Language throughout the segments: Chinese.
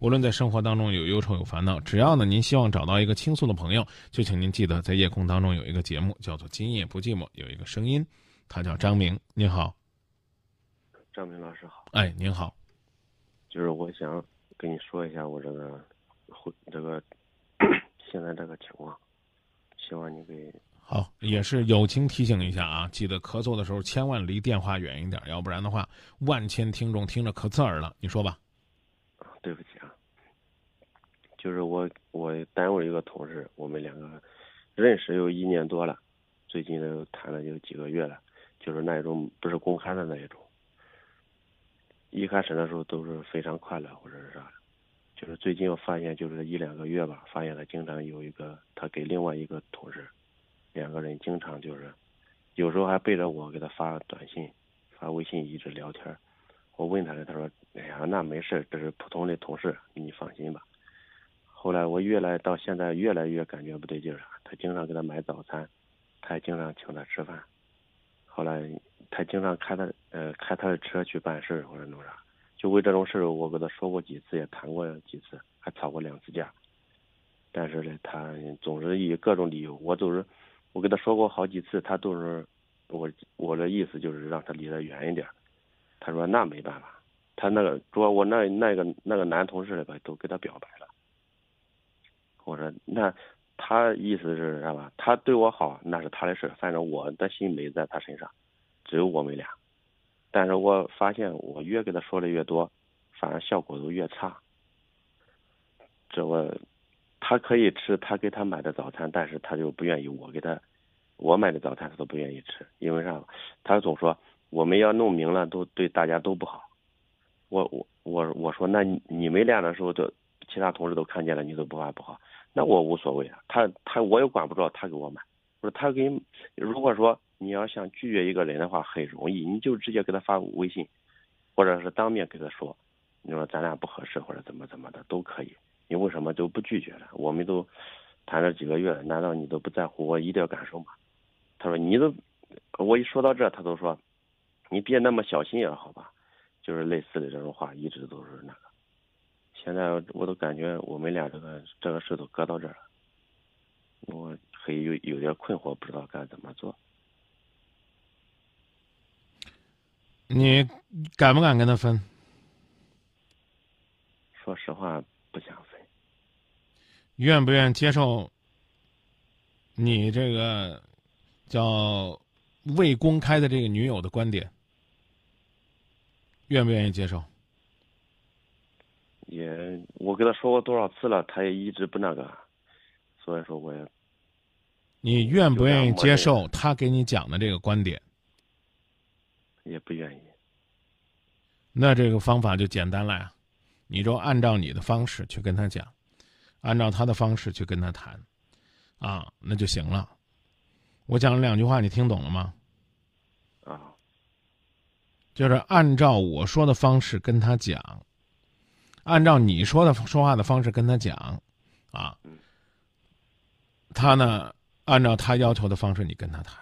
无论在生活当中有忧愁有烦恼，只要呢您希望找到一个倾诉的朋友，就请您记得在夜空当中有一个节目叫做《今夜不寂寞》，有一个声音，他叫张明。您好，张明老师好。哎，您好，就是我想跟你说一下我这个会这个 现在这个情况，希望你给好，也是友情提醒一下啊，记得咳嗽的时候千万离电话远一点，要不然的话，万千听众听着可刺耳了。你说吧。对不起啊，就是我我单位一个同事，我们两个认识有一年多了，最近都谈了有几个月了，就是那种不是公开的那一种。一开始的时候都是非常快乐或者是啥，就是最近我发现就是一两个月吧，发现他经常有一个他给另外一个同事，两个人经常就是有时候还背着我给他发短信、发微信一直聊天。我问他了，他说：“哎呀，那没事，这是普通的同事，你放心吧。”越来到现在越来越感觉不对劲儿他经常给他买早餐，他也经常请他吃饭。后来他经常开他呃开他的车去办事或者弄啥，就为这种事儿，我跟他说过几次，也谈过几次，还吵过两次架。但是呢，他总是以各种理由，我都是我跟他说过好几次，他都是我我的意思就是让他离得远一点。他说：“那没办法，他那个主要我那那个那个男同事吧，都给他表白。那他意思是啥吧？他对我好那是他的事，反正我的心没在他身上，只有我们俩。但是我发现我越跟他说的越多，反而效果都越差。这我他可以吃他给他买的早餐，但是他就不愿意我给他我买的早餐，他都不愿意吃，因为啥？他总说。”我们要弄明了，都对大家都不好。我我我我说，那你们俩的时候，都其他同事都看见了，你都不怕不好？那我无所谓啊。他他我也管不着，他给我买。我说他给，如果说你要想拒绝一个人的话，很容易，你就直接给他发微信，或者是当面跟他说，你说咱俩不合适或者怎么怎么的都可以。你为什么都不拒绝了？我们都谈了几个月了，难道你都不在乎我一点感受吗？他说你都，我一说到这，他都说。你别那么小心眼，好吧？就是类似的这种话，一直都是那个。现在我都感觉我们俩这个这个事都搁到这儿了，我还有有点困惑，不知道该怎么做。你敢不敢跟他分？说实话，不想分。愿不愿接受？你这个叫未公开的这个女友的观点？愿不愿意接受？也，我跟他说过多少次了，他也一直不那个，所以说我也。你愿不愿意接受他给你讲的这个观点？也不愿意。那这个方法就简单了呀，你就按照你的方式去跟他讲，按照他的方式去跟他谈，啊，那就行了。我讲了两句话，你听懂了吗？啊就是按照我说的方式跟他讲，按照你说的说话的方式跟他讲，啊，他呢按照他要求的方式你跟他谈，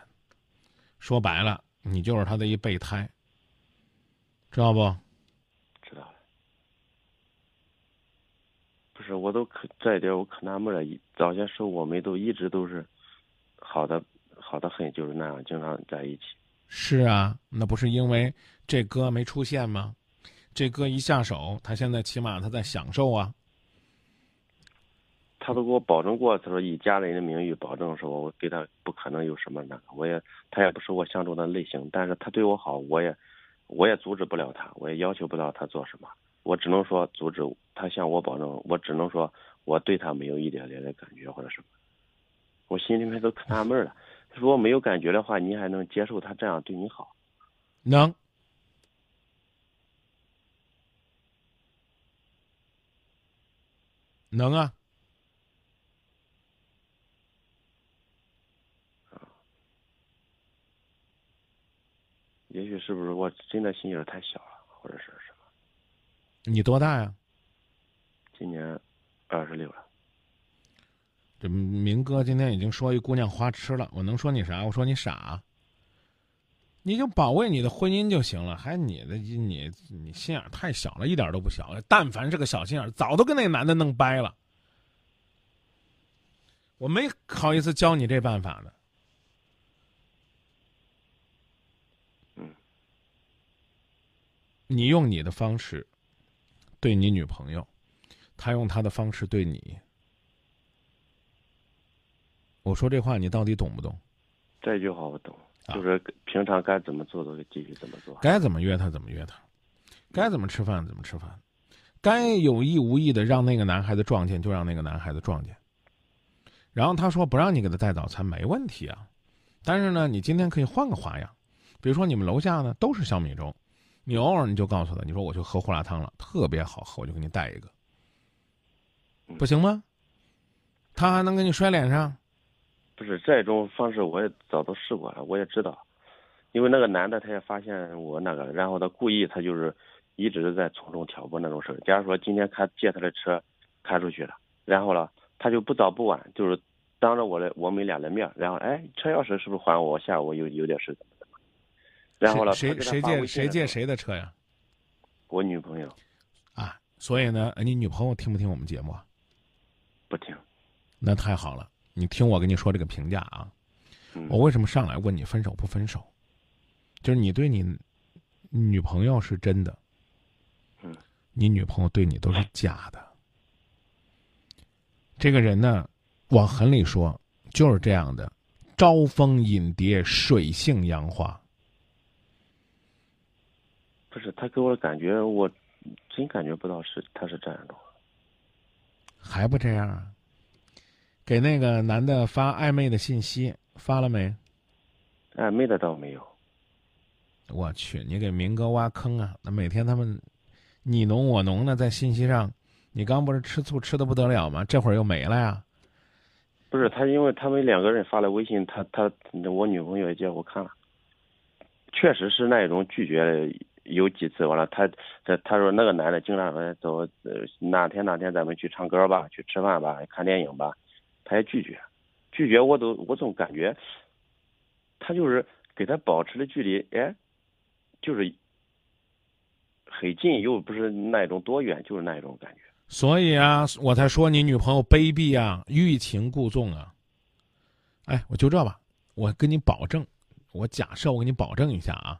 说白了你就是他的一备胎，知道不？知道了。不是，我都可这一点我可纳闷了。早些时候我们都一直都是好的好的很，就是那样经常在一起。是啊，那不是因为这哥没出现吗？这哥一下手，他现在起码他在享受啊。他都给我保证过，他说以家人的名义保证说，我给他不可能有什么那个，我也他也不是我相中的类型，但是他对我好，我也我也阻止不了他，我也要求不到他做什么，我只能说阻止他向我保证，我只能说我对他没有一点点的感觉或者什么，我心里面都可纳闷了。如果没有感觉的话，你还能接受他这样对你好？能，能啊。也许是不是我真的心眼太小了，或者是什么？你多大呀？今年二十六了。这明哥今天已经说一姑娘花痴了，我能说你啥？我说你傻。你就保卫你的婚姻就行了，还你的你你心眼太小了，一点都不小。但凡是个小心眼，早都跟那男的弄掰了。我没好意思教你这办法呢。嗯，你用你的方式对你女朋友，她用她的方式对你。我说这话你到底懂不懂？这句话我懂。就是平常该怎么做都继续怎么做，该怎么约他怎么约他，该怎么吃饭怎么吃饭，该有意无意的让那个男孩子撞见就让那个男孩子撞见。然后他说不让你给他带早餐没问题啊，但是呢，你今天可以换个花样，比如说你们楼下呢都是小米粥，你偶尔你就告诉他，你说我去喝胡辣汤了，特别好喝，我就给你带一个，不行吗？他还能给你摔脸上？不是这种方式，我也早都试过了，我也知道，因为那个男的他也发现我那个，然后他故意他就是一直在从中挑拨那种事儿。假如说今天开借他的车开出去了，然后呢他就不早不晚，就是当着我的我们俩的面，然后哎车钥匙是不是还我？下午有有点事怎么怎么？然后呢谁谁借谁借谁的车呀？我女朋友。啊，所以呢，你女朋友听不听我们节目啊？不听。那太好了。你听我跟你说这个评价啊，我为什么上来问你分手不分手？就是你对你女朋友是真的，嗯，你女朋友对你都是假的。这个人呢，往狠里说就是这样的，招蜂引蝶，水性杨花。不是他给我的感觉，我真感觉不到是他是这样的，还不这样？给那个男的发暧昧的信息发了没？暧昧的倒没有。我去，你给明哥挖坑啊！那每天他们你侬我侬的在信息上，你刚不是吃醋吃的不得了吗？这会儿又没了呀？不是他，因为他们两个人发了微信，他他我女朋友也接我看了，确实是那种拒绝有几次完了，他他他说那个男的经常说走，哪天哪天咱们去唱歌吧，去吃饭吧，看电影吧。他也拒绝，拒绝我都我总感觉，他就是给他保持的距离，哎，就是很近又不是那种多远，就是那种感觉。所以啊，我才说你女朋友卑鄙啊，欲擒故纵啊。哎，我就这吧，我跟你保证，我假设我给你保证一下啊，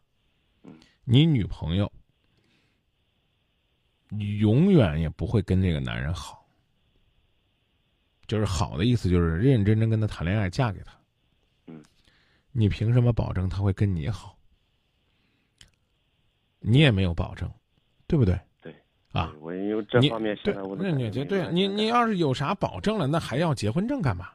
你女朋友永远也不会跟这个男人好。就是好的意思，就是认认真真跟他谈恋爱，嫁给他。嗯，你凭什么保证他会跟你好？你也没有保证，对不对？对。啊，我因为这方面现在我那对你你要是有啥保证了，那还要结婚证干嘛？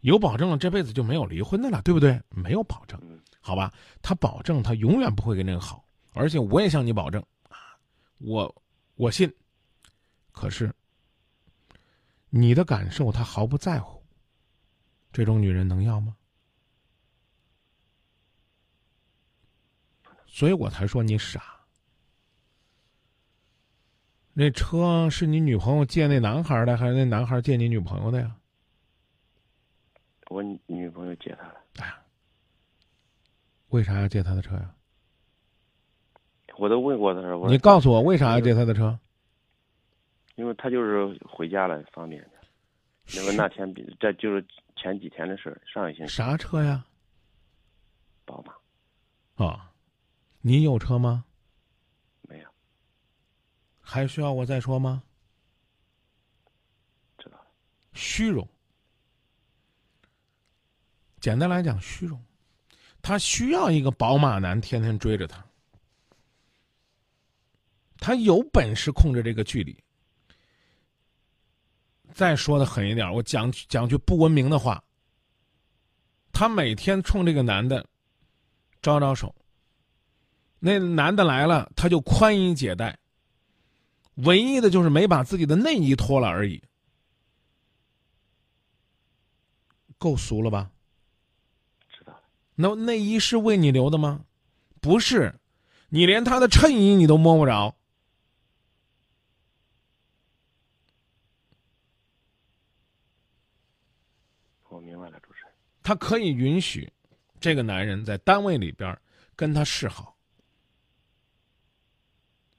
有保证了，这辈子就没有离婚的了，对不对？没有保证，好吧？他保证他永远不会跟这个好，而且我也向你保证啊，我我信。可是。你的感受，他毫不在乎。这种女人能要吗？所以我才说你傻。那车是你女朋友借那男孩的，还是那男孩借你女朋友的呀？我女朋友借他的。哎，为啥要借他的车呀？我都问过他了你告诉我为啥要借他的车？因为他就是回家了方便的，因为那天比这就是前几天的事儿上一星期。啥车呀？宝马。啊，你有车吗？没有。还需要我再说吗？知道了。虚荣。简单来讲，虚荣。他需要一个宝马男天天追着他，他有本事控制这个距离。再说的狠一点，我讲讲句不文明的话。他每天冲这个男的招招手，那男的来了，他就宽衣解带，唯一的就是没把自己的内衣脱了而已。够俗了吧？知道。那内衣是为你留的吗？不是，你连他的衬衣你都摸不着。他可以允许这个男人在单位里边跟他示好，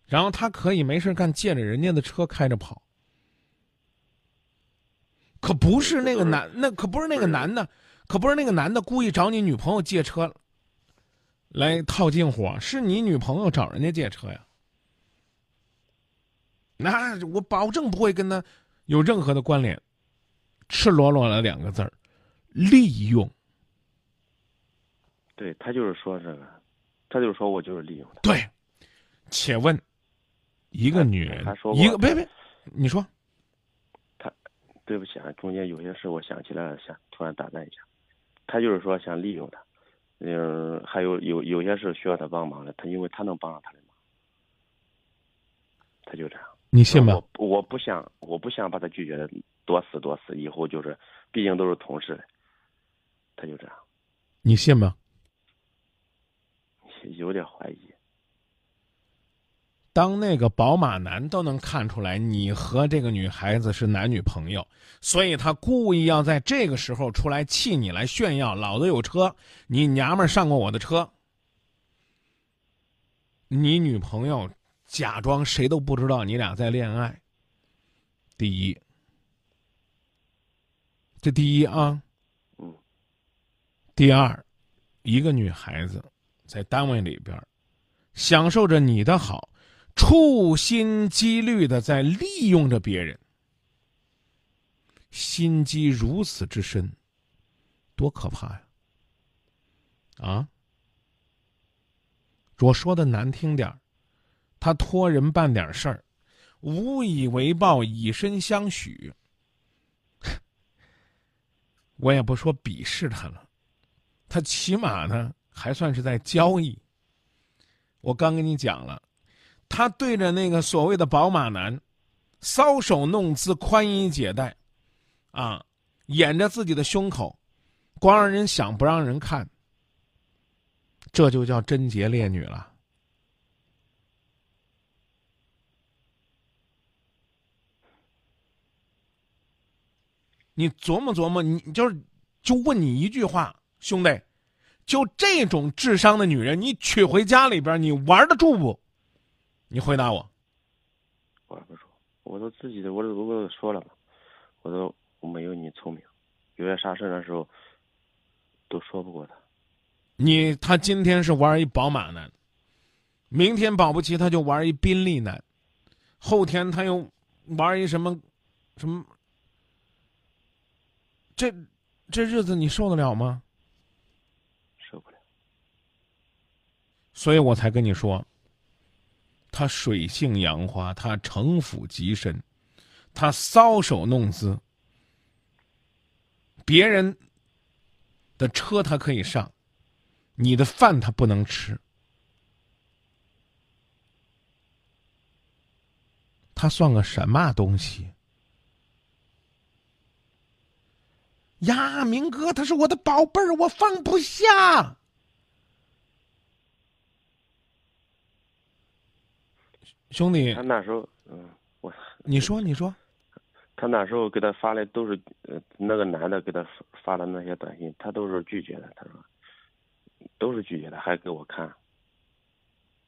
然后他可以没事干，借着人家的车开着跑。可不是那个男，那可不是那个男的，可不是那个男的故意找你女朋友借车来套近乎，是你女朋友找人家借车呀。那我保证不会跟他有任何的关联，赤裸裸的两个字儿，利用。对他就是说这个，他就是说我就是利用他。对，且问，一个女人，一个别别，你说。他，对不起啊，中间有些事我想起来了，想突然打断一下。他就是说想利用他，嗯，还有有有些事需要他帮忙的，他因为他能帮上他的忙，他就这样。你信吗？我我不想，我不想把他拒绝的多死多死。以后就是，毕竟都是同事，他就这样。你信吗？有点怀疑。当那个宝马男都能看出来你和这个女孩子是男女朋友，所以他故意要在这个时候出来气你，来炫耀老子有车，你娘们上过我的车，你女朋友。假装谁都不知道你俩在恋爱。第一，这第一啊。第二，一个女孩子在单位里边，享受着你的好，处心积虑的在利用着别人，心机如此之深，多可怕呀！啊，我说的难听点儿。他托人办点事儿，无以为报，以身相许。我也不说鄙视他了，他起码呢还算是在交易。我刚跟你讲了，他对着那个所谓的宝马男，搔首弄姿、宽衣解带，啊，掩着自己的胸口，光让人想不让人看，这就叫贞洁烈女了。你琢磨琢磨，你就是就问你一句话，兄弟，就这种智商的女人，你娶回家里边，你玩得住不？你回答我。玩不住，我都自己的，我都我都说了嘛，我都我没有你聪明，有些啥事的时候都说不过他。你他今天是玩一宝马男，明天保不齐他就玩一宾利男，后天他又玩一什么什么。这这日子你受得了吗？受不了。所以我才跟你说，他水性杨花，他城府极深，他搔首弄姿。别人的车他可以上，你的饭他不能吃。他算个什么东西？呀，明哥，他是我的宝贝儿，我放不下。兄弟，他那时候，嗯，我，你说，你说，他那时候给他发的都是，呃，那个男的给他发的那些短信，他都是拒绝的。他说，都是拒绝的，还给我看。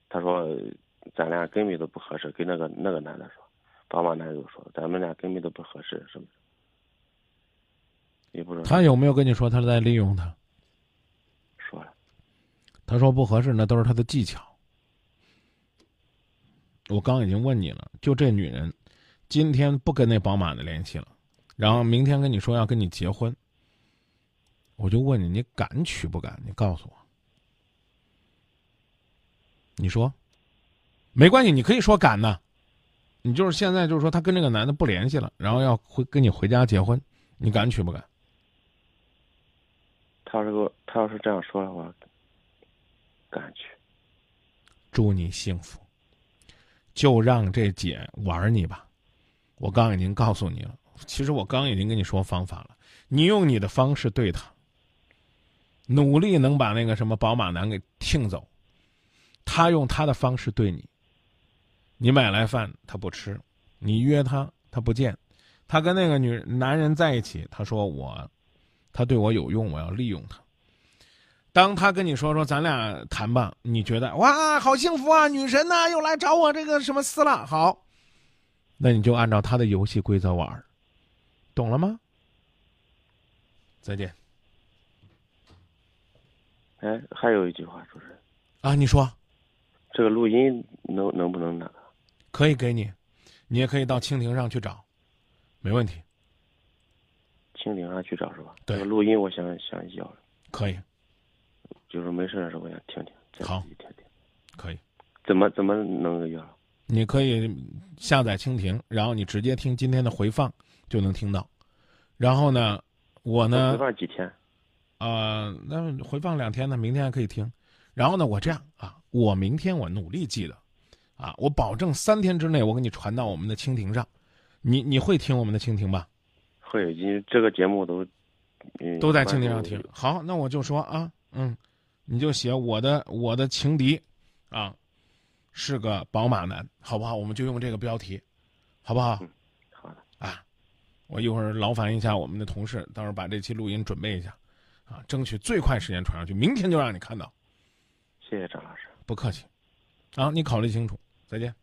他说，咱俩根本都不合适。跟那个那个男的说，宝马男友说，咱们俩根本都不合适，是不是？他有没有跟你说他在利用他？说了，他说不合适，那都是他的技巧。我刚已经问你了，就这女人，今天不跟那宝马的联系了，然后明天跟你说要跟你结婚，我就问你，你敢娶不敢？你告诉我。你说，没关系，你可以说敢呢。你就是现在就是说他跟这个男的不联系了，然后要回跟你回家结婚，你敢娶不敢？他要是我，他要是这样说的话，敢娶。祝你幸福。就让这姐玩你吧。我刚已经告诉你了，其实我刚已经跟你说方法了。你用你的方式对他，努力能把那个什么宝马男给听走。他用他的方式对你。你买来饭他不吃，你约他他不见，他跟那个女男人在一起，他说我。他对我有用，我要利用他。当他跟你说说咱俩谈吧，你觉得哇好幸福啊，女神呐、又来找我这个什么撕了，好，那你就按照他的游戏规则玩儿，懂了吗？再见。哎，还有一句话，主持人，啊！你说。这个录音能能不能那个？可以给你，你也可以到蜻蜓上去找，没问题，蜻蜓上去找是吧？对。这个录音我想想要了，可以，就是没事的时候我想听听，好听听。可以。怎么怎么能要？你可以下载蜻蜓，然后你直接听今天的回放就能听到。然后呢，我呢回，放几天？呃，那回放两天呢，明天还可以听。然后呢，我这样啊，我明天我努力记得，啊，我保证三天之内我给你传到我们的蜻蜓上。你你会听我们的蜻蜓吧？会，因为这个节目都，嗯，都在蜻蜓上听。好，那我就说啊，嗯，你就写我的我的情敌，啊，是个宝马男，好不好？我们就用这个标题，好不好？好的，啊，我一会儿劳烦一下我们的同事，到时候把这期录音准备一下，啊，争取最快时间传上去，明天就让你看到。谢谢张老师。不客气，啊，你考虑清楚，再见。